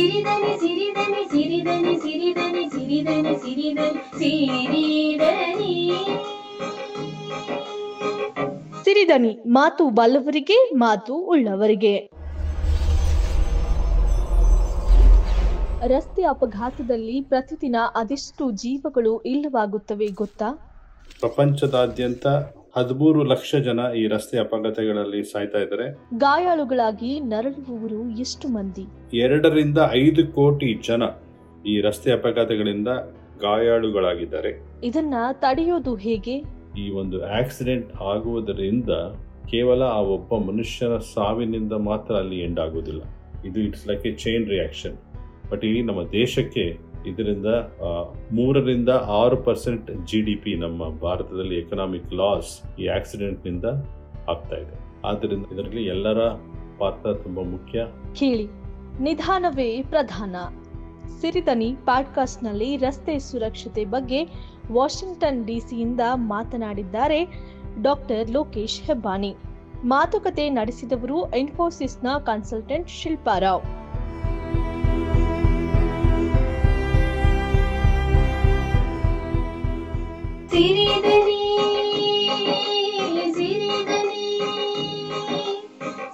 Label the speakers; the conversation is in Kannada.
Speaker 1: ಸಿರಿದನೆ ಸಿರಿದನೆ ಸಿರಿದನೆ
Speaker 2: ಸಿರಿದನೆ ಸಿರಿದನೆ ಸಿರಿದನೆ ಸಿರಿದನಿ. ಸಿರಿದನಿ ಮಾತು ಬಲ್ಲವರಿಗೆ ಮಾತು ಉಳ್ಳವರಿಗೆ. ರಸ್ತೆ ಅಪಘಾತದಲ್ಲಿ ಪ್ರತಿದಿನ ಅದೆಷ್ಟು ಜೀವಗಳು ಇಲ್ಲವಾಗುತ್ತವೆ ಗೊತ್ತಾ?
Speaker 3: ಪ್ರಪಂಚದಾದ್ಯಂತ ಹದಿಮೂರು ಲಕ್ಷ ಜನ ಈ ರಸ್ತೆ ಅಪಘಾತಗಳಲ್ಲಿ ಸಾಯ್ತಾ ಇದ್ದಾರೆ.
Speaker 2: ಗಾಯಾಳುಗಳಾಗಿ ನರಳುವವರು ಎಷ್ಟು ಮಂದಿ?
Speaker 3: ಎರಡರಿಂದ ಐದು ಕೋಟಿ ಜನ ಈ ರಸ್ತೆ ಅಪಘಾತಗಳಿಂದ ಗಾಯಾಳುಗಳಾಗಿದ್ದಾರೆ.
Speaker 2: ಇದನ್ನ ತಡೆಯೋದು ಹೇಗೆ?
Speaker 3: ಈ ಒಂದು ಆಕ್ಸಿಡೆಂಟ್ ಆಗುವುದರಿಂದ ಕೇವಲ ಆ ಒಬ್ಬ ಮನುಷ್ಯನ ಸಾವಿನಿಂದ ಮಾತ್ರ ಅಲ್ಲಿ ಎಂಡ್ ಆಗೋದಿಲ್ಲ ಇದು it's like a chain reaction but ಇಡೀ ನಮ್ಮ ದೇಶಕ್ಕೆ ಇದರಿಂದ ಮೂರರಿಂದ ಆರು ಪರ್ಸೆಂಟ್ ಜಿ ಡಿ ಪಿ ನಮ್ಮ ಭಾರತದಲ್ಲಿ ಎಕನಾಮಿಕ್ ಲಾಸ್ ಈ ಆಕ್ಸಿಡೆಂಟ್ನಿಂದ ಆಗ್ತಾ ಇದೆ. ಆದ್ದರಿಂದ ಇದರಲ್ಲಿ ಎಲ್ಲರ ಪಾತ್ರ ತುಂಬಾ ಮುಖ್ಯ.
Speaker 2: ಕೇಳಿ. ನಿಧಾನವೇ ಪ್ರಧಾನ. ಸಿರಿದನಿ ಪಾಡ್ಕಾಸ್ಟ್ನಲ್ಲಿ ರಸ್ತೆ ಸುರಕ್ಷತೆ ಬಗ್ಗೆ ವಾಷಿಂಗ್ಟನ್ ಡಿಸಿಯಿಂದ ಮಾತನಾಡಿದ್ದಾರೆ ಡಾಕ್ಟರ್ ಲೋಕೇಶ್ ಹೆಬ್ಬಾನಿ ಮಾತುಕತೆ ನಡೆಸಿದವರು ಇನ್ಫೋಸಿಸ್ನ ಕನ್ಸಲ್ಟೆಂಟ್ ಶಿಲ್ಪಾರಾವ್